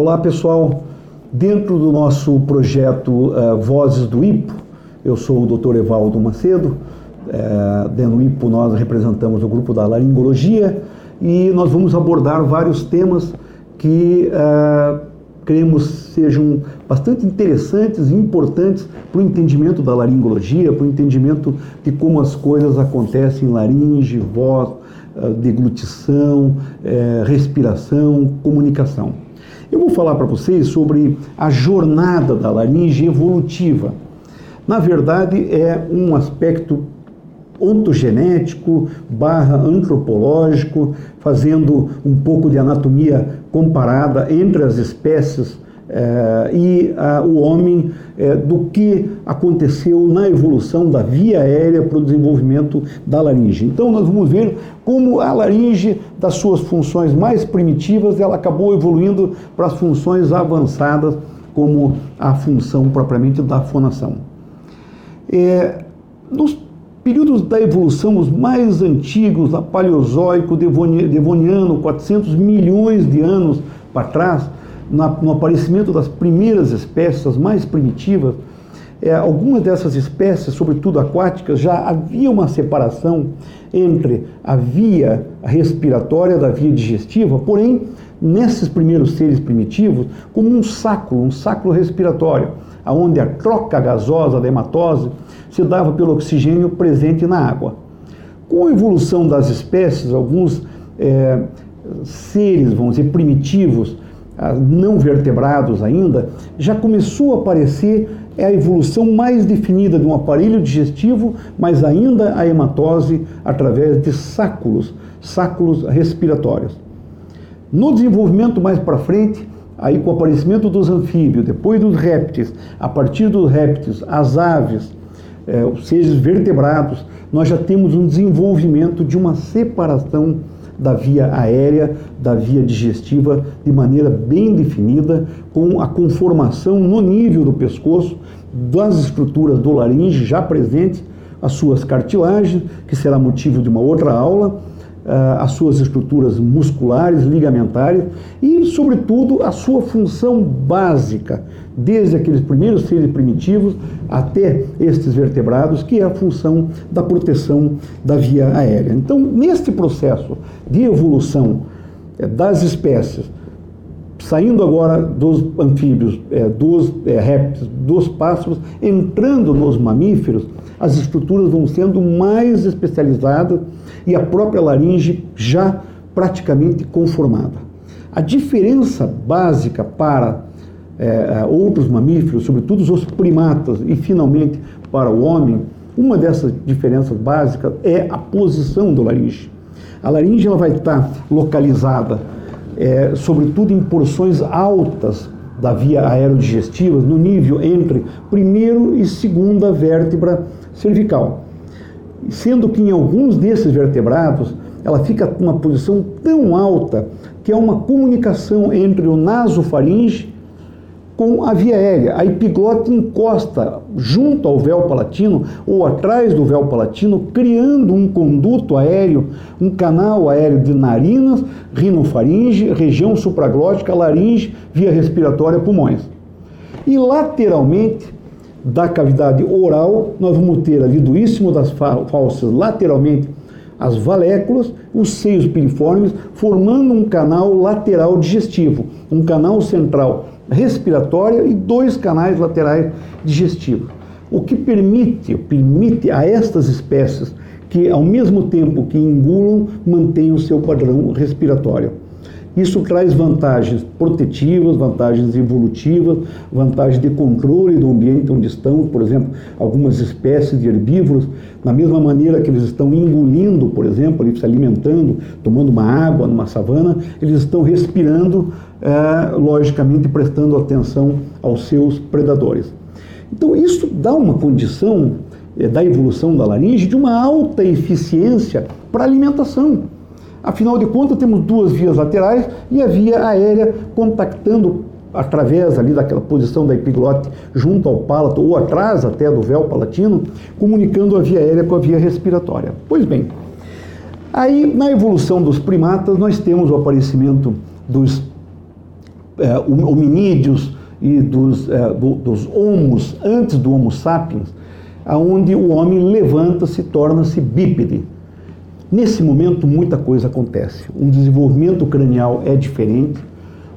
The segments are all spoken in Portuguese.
Olá pessoal, dentro do nosso projeto uh, Vozes do IPO, eu sou o Dr. Evaldo Macedo, uh, dentro do IPO nós representamos o grupo da laringologia e nós vamos abordar vários temas que uh, creemos sejam bastante interessantes e importantes para o entendimento da laringologia, para o entendimento de como as coisas acontecem em laringe, voz, deglutição, respiração, comunicação. Eu vou falar para vocês sobre a jornada da laringe evolutiva. Na verdade, é um aspecto ontogenético barra antropológico, fazendo um pouco de anatomia comparada entre as espécies eh, e ah, o homem eh, do que aconteceu na evolução da via aérea para o desenvolvimento da laringe. Então nós vamos ver como a laringe, das suas funções mais primitivas, ela acabou evoluindo para as funções avançadas, como a função propriamente da fonação. É, nos períodos da evolução, os mais antigos, a Paleozoico, Devoniano, 400 milhões de anos para trás, no aparecimento das primeiras espécies, as mais primitivas, é, algumas dessas espécies, sobretudo aquáticas, já havia uma separação entre a via respiratória da via digestiva, porém, nesses primeiros seres primitivos, como um sáculo, um sáculo respiratório, onde a troca gasosa da hematose se dava pelo oxigênio presente na água. Com a evolução das espécies, alguns é, seres, vamos dizer, primitivos, não vertebrados ainda, já começou a aparecer é a evolução mais definida de um aparelho digestivo, mas ainda a hematose através de sáculos, sáculos respiratórios. No desenvolvimento mais para frente, aí com o aparecimento dos anfíbios, depois dos répteis, a partir dos répteis, as aves, é, os seres vertebrados, nós já temos um desenvolvimento de uma separação da via aérea, da via digestiva, de maneira bem definida, com a conformação no nível do pescoço das estruturas do laringe já presentes, as suas cartilagens, que será motivo de uma outra aula, as suas estruturas musculares, ligamentares e, sobretudo, a sua função básica, desde aqueles primeiros seres primitivos até estes vertebrados, que é a função da proteção da via aérea. Então, neste processo de evolução eh, das espécies, saindo agora dos anfíbios, é, dos é, répteis, dos pássaros, entrando nos mamíferos, as estruturas vão sendo mais especializadas e a própria laringe já praticamente conformada. A diferença básica para é, outros mamíferos, sobretudo os primatas e finalmente para o homem, uma dessas diferenças básicas é a posição do laringe. A laringe ela vai estar localizada, é, sobretudo em porções altas da via aerodigestiva, no nível entre primeiro e segunda vértebra cervical. Sendo que em alguns desses vertebrados ela fica numa posição tão alta que é uma comunicação entre o nasofaringe com a via aérea. A epiglote encosta junto ao véu palatino ou atrás do véu palatino, criando um conduto aéreo, um canal aéreo de narinas, rinofaringe, região supraglótica, laringe, via respiratória, pulmões. E lateralmente da cavidade oral, nós vamos ter ali do istmo das falsas lateralmente as valéculas, os seios piriformes, formando um canal lateral digestivo, um canal central respiratório e dois canais laterais digestivos. O que permite, permite a estas espécies que, ao mesmo tempo que engulam, mantenham o seu padrão respiratório. Isso traz vantagens protetivas, vantagens evolutivas, vantagens de controle do ambiente onde estão, por exemplo, algumas espécies de herbívoros, da mesma maneira que eles estão engolindo, por exemplo, ali, se alimentando, tomando uma água numa savana, eles estão respirando, é, logicamente prestando atenção aos seus predadores. Então, isso dá uma condição é, da evolução da laringe de uma alta eficiência para alimentação. Afinal de contas, temos duas vias laterais e a via aérea contactando através ali daquela posição da epiglote junto ao palato ou atrás até do véu palatino, comunicando a via aérea com a via respiratória. Pois bem, aí na evolução dos primatas nós temos o aparecimento dos é, hominídeos e dos, é, do, dos homos antes do Homo sapiens, aonde o homem levanta-se, torna-se bípede. Nesse momento, muita coisa acontece. Um desenvolvimento cranial é diferente,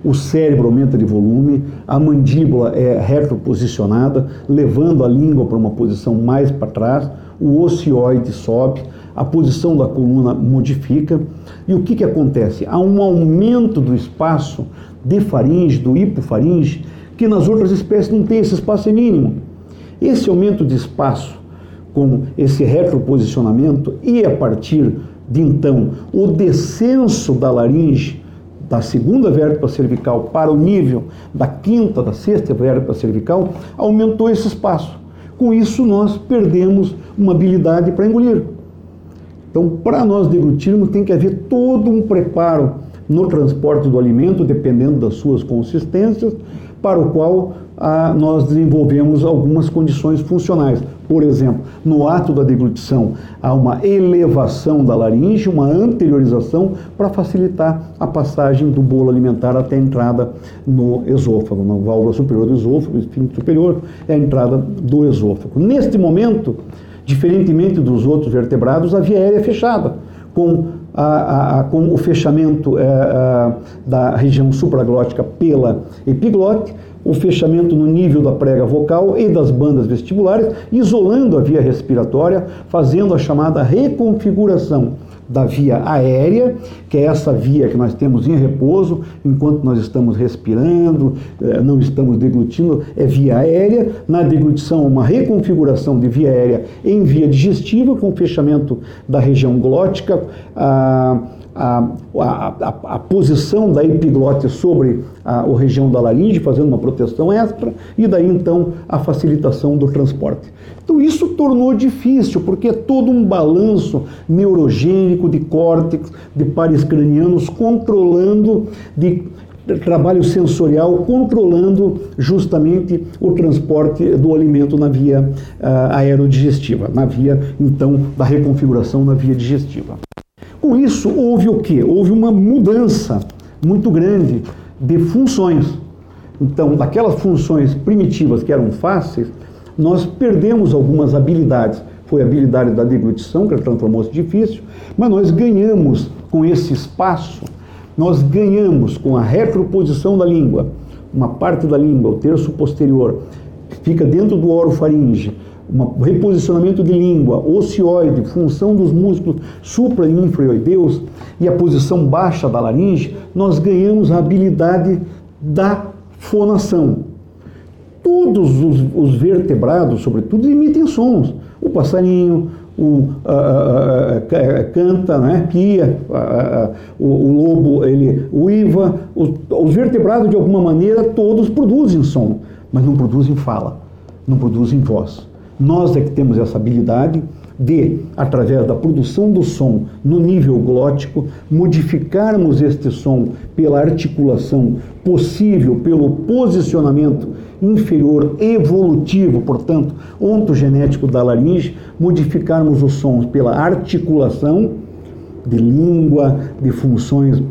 o cérebro aumenta de volume, a mandíbula é retroposicionada, levando a língua para uma posição mais para trás, o ocioide sobe, a posição da coluna modifica. E o que, que acontece? Há um aumento do espaço de faringe, do hipofaringe, que nas outras espécies não tem, esse espaço mínimo. Esse aumento de espaço com esse retroposicionamento e a partir de então o descenso da laringe da segunda vértebra cervical para o nível da quinta, da sexta vértebra cervical, aumentou esse espaço. Com isso, nós perdemos uma habilidade para engolir. Então, para nós deglutirmos, tem que haver todo um preparo no transporte do alimento, dependendo das suas consistências, para o qual ah, nós desenvolvemos algumas condições funcionais. Por exemplo, no ato da deglutição, há uma elevação da laringe, uma anteriorização para facilitar a passagem do bolo alimentar até a entrada no esôfago, na válvula superior do esôfago, esfíncter superior, é a entrada do esôfago. Neste momento, diferentemente dos outros vertebrados, a via aérea é fechada, com a, a, com o fechamento é, a, da região supraglótica pela epiglote, o fechamento no nível da prega vocal e das bandas vestibulares, isolando a via respiratória, fazendo a chamada reconfiguração da via aérea, que é essa via que nós temos em repouso, enquanto nós estamos respirando, eh, não estamos deglutindo, é via aérea. Na deglutição, uma reconfiguração de via aérea em via digestiva, com fechamento da região glótica, a a, a, a, posição da epiglote sobre a, a região da laringe, fazendo uma proteção extra, e daí então a facilitação do transporte. Então isso tornou difícil, porque é todo um balanço neurogênico de córtex, de pares cranianos, controlando, de trabalho sensorial, controlando justamente o transporte do alimento na via uh, aerodigestiva, na via então da reconfiguração na via digestiva. Com isso, houve o quê? Houve uma mudança muito grande de funções. Então, daquelas funções primitivas que eram fáceis, nós perdemos algumas habilidades. Foi a habilidade da deglutição, que transformou-se difícil, mas nós ganhamos com esse espaço, nós ganhamos com a retroposição da língua, uma parte da língua, o terço posterior, que fica dentro do orofaringe, um reposicionamento de língua, ocioide, função dos músculos supra e infraoideus e a posição baixa da laringe, nós ganhamos a habilidade da fonação. Todos os, os vertebrados, sobretudo, emitem sons. O passarinho, o, canta, né, pia, o, o, lobo ele uiva, os, os vertebrados de alguma maneira todos produzem som, mas não produzem fala, não produzem voz. Nós é que temos essa habilidade de, através da produção do som no nível glótico, modificarmos este som pela articulação possível, pelo posicionamento inferior evolutivo, portanto, ontogenético da laringe, modificarmos os sons pela articulação de língua, de funções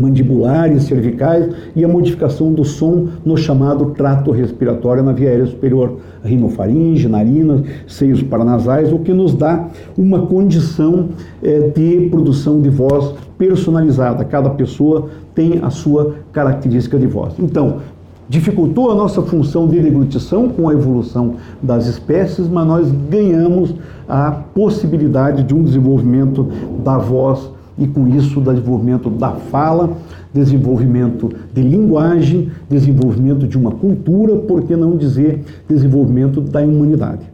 mandibulares, cervicais e a modificação do som no chamado trato respiratório na via aérea superior, rinofaringe, narinas, seios paranasais, o que nos dá uma condição é, de produção de voz personalizada. Cada pessoa tem a sua característica de voz. Então, dificultou a nossa função de deglutição com a evolução das espécies, mas nós ganhamos a possibilidade de um desenvolvimento da voz e com isso desenvolvimento da fala, desenvolvimento de linguagem, desenvolvimento de uma cultura, por que não dizer desenvolvimento da humanidade.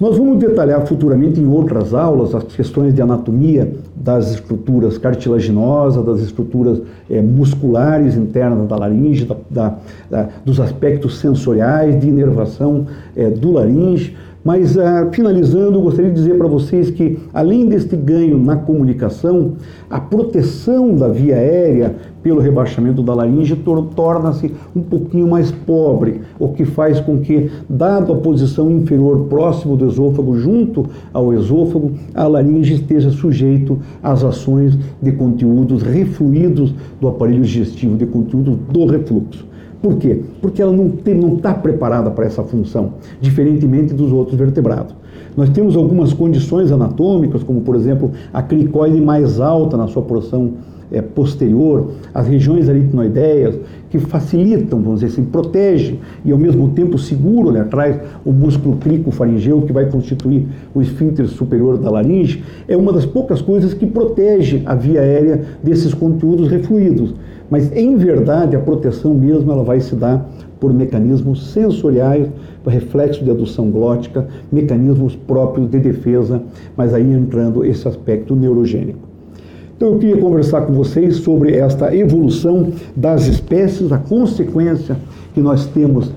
Nós vamos detalhar futuramente em outras aulas as questões de anatomia das estruturas cartilaginosas, das estruturas é, musculares internas da laringe, da, da, da, dos aspectos sensoriais, de inervação é, do laringe, Mas, uh, finalizando, gostaria de dizer para vocês que, além deste ganho na comunicação, a proteção da via aérea pelo rebaixamento da laringe torna-se um pouquinho mais pobre, o que faz com que, dado a posição inferior próximo do esôfago, junto ao esôfago, a laringe esteja sujeito às ações de conteúdos refluídos do aparelho digestivo, de conteúdos do refluxo. Por quê? Porque ela não está preparada para essa função, diferentemente dos outros vertebrados. Nós temos algumas condições anatômicas, como por exemplo a cricoide mais alta na sua porção é, posterior, as regiões aritinoideias, que facilitam, vamos dizer assim, protegem e ao mesmo tempo seguram ali atrás o músculo crico-faringeu que vai constituir o esfíncter superior da laringe, é uma das poucas coisas que protege a via aérea desses conteúdos refluídos. Mas em verdade a proteção mesmo ela vai se dar por mecanismos sensoriais, reflexo de adução glótica, mecanismos próprios de defesa, mas aí entrando esse aspecto neurogênico. Então eu queria conversar com vocês sobre esta evolução das espécies, a consequência que nós temos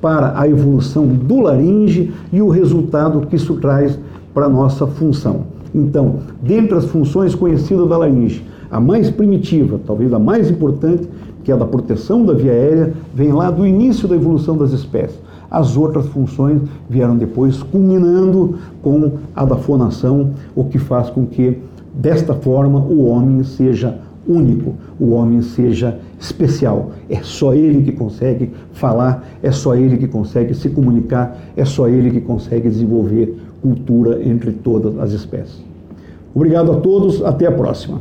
para a evolução do laringe e o resultado que isso traz para a nossa função. Então, dentre as funções conhecidas da laringe, a mais primitiva, talvez a mais importante, que é da proteção da via aérea, vem lá do início da evolução das espécies. As outras funções vieram depois, culminando com a da fonação, o que faz com que Desta forma, o homem seja único, o homem seja especial. É só ele que consegue falar, é só ele que consegue se comunicar, é só ele que consegue desenvolver cultura entre todas as espécies. Obrigado a todos, até a próxima.